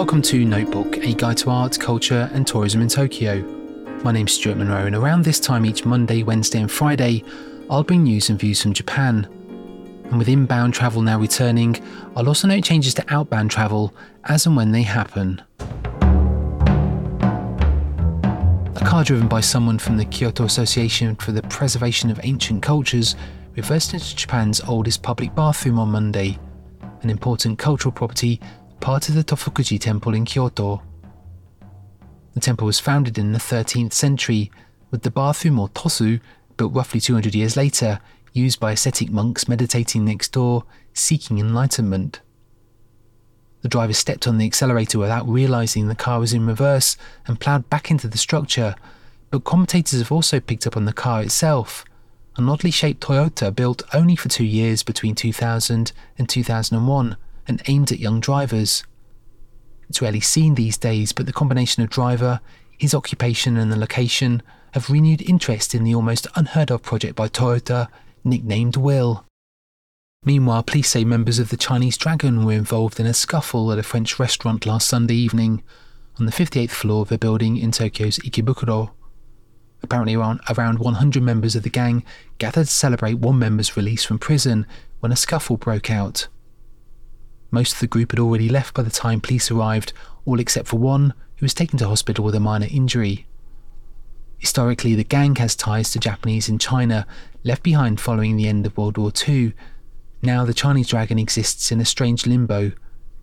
Welcome to Notebook, a guide to art, culture, and tourism in Tokyo. My name's Stuart Monroe, and around this time each Monday, Wednesday, and Friday, I'll bring news and views from Japan. And with inbound travel now returning, I'll also note changes to outbound travel as and when they happen. A car driven by someone from the Kyoto Association for the Preservation of Ancient Cultures reversed into Japan's oldest public bathroom on Monday, an important cultural property part of the Tofukuji Temple in Kyoto. The temple was founded in the 13th century, with the bathroom or tosu, built roughly 200 years later, used by ascetic monks meditating next door, seeking enlightenment. The driver stepped on the accelerator without realizing the car was in reverse and ploughed back into the structure, but commentators have also picked up on the car itself, an oddly shaped Toyota built only for two years between 2000 and 2001 and aimed at young drivers. It's rarely seen these days, but the combination of driver, his occupation, and the location have renewed interest in the almost unheard of project by Toyota, nicknamed Will. Meanwhile, police say members of the Chinese Dragon were involved in a scuffle at a French restaurant last Sunday evening on the 58th floor of a building in Tokyo's Ikebukuro. Apparently, around, around 100 members of the gang gathered to celebrate one member's release from prison when a scuffle broke out. Most of the group had already left by the time police arrived, all except for one, who was taken to hospital with a minor injury. Historically, the gang has ties to Japanese in China, left behind following the end of World War II. Now the Chinese dragon exists in a strange limbo,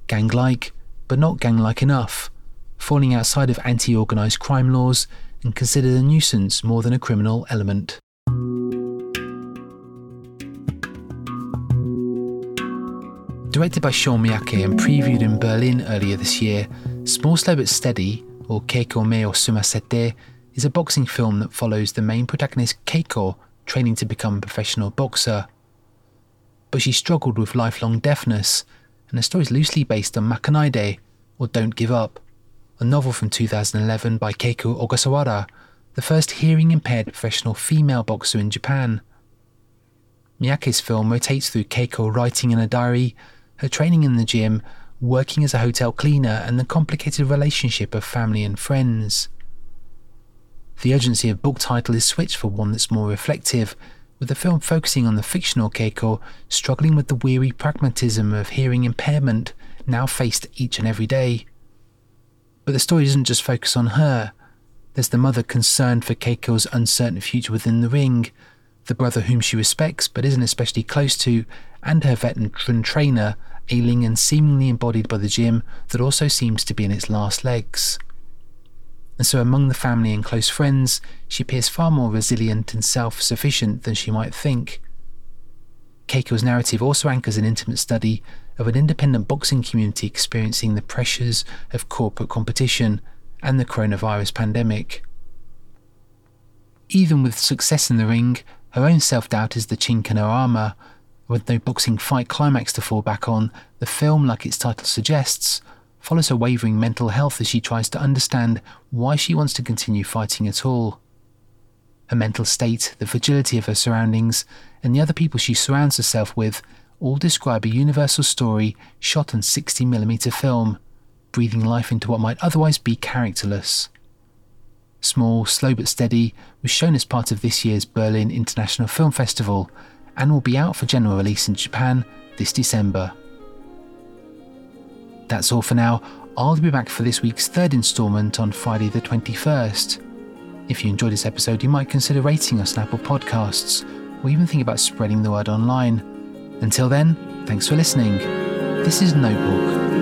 gang like, but not gang like enough, falling outside of anti organised crime laws and considered a nuisance more than a criminal element. Directed by Sho Miyake and previewed in Berlin earlier this year, Small Slow But Steady, or Keiko Me Sumasete, is a boxing film that follows the main protagonist Keiko training to become a professional boxer. But she struggled with lifelong deafness, and the story is loosely based on Makenaide, or Don't Give Up, a novel from 2011 by Keiko Ogasawara, the first hearing impaired professional female boxer in Japan. Miyake's film rotates through Keiko writing in a diary her training in the gym, working as a hotel cleaner, and the complicated relationship of family and friends. The urgency of book title is switched for one that's more reflective, with the film focusing on the fictional Keiko struggling with the weary pragmatism of hearing impairment now faced each and every day. But the story doesn't just focus on her. There's the mother concerned for Keiko's uncertain future within the ring, the brother whom she respects but isn't especially close to, and her veteran trainer, ailing and seemingly embodied by the gym that also seems to be in its last legs. And so, among the family and close friends, she appears far more resilient and self sufficient than she might think. Keiko's narrative also anchors an intimate study of an independent boxing community experiencing the pressures of corporate competition and the coronavirus pandemic. Even with success in the ring, her own self doubt is the chink in her armour, with no boxing fight climax to fall back on, the film, like its title suggests, follows her wavering mental health as she tries to understand why she wants to continue fighting at all. Her mental state, the fragility of her surroundings, and the other people she surrounds herself with all describe a universal story shot on 60mm film, breathing life into what might otherwise be characterless. Small, Slow But Steady was shown as part of this year's Berlin International Film Festival and will be out for general release in Japan this December. That's all for now. I'll be back for this week's third instalment on Friday the 21st. If you enjoyed this episode, you might consider rating us on Apple Podcasts, or even think about spreading the word online. Until then, thanks for listening. This is Notebook.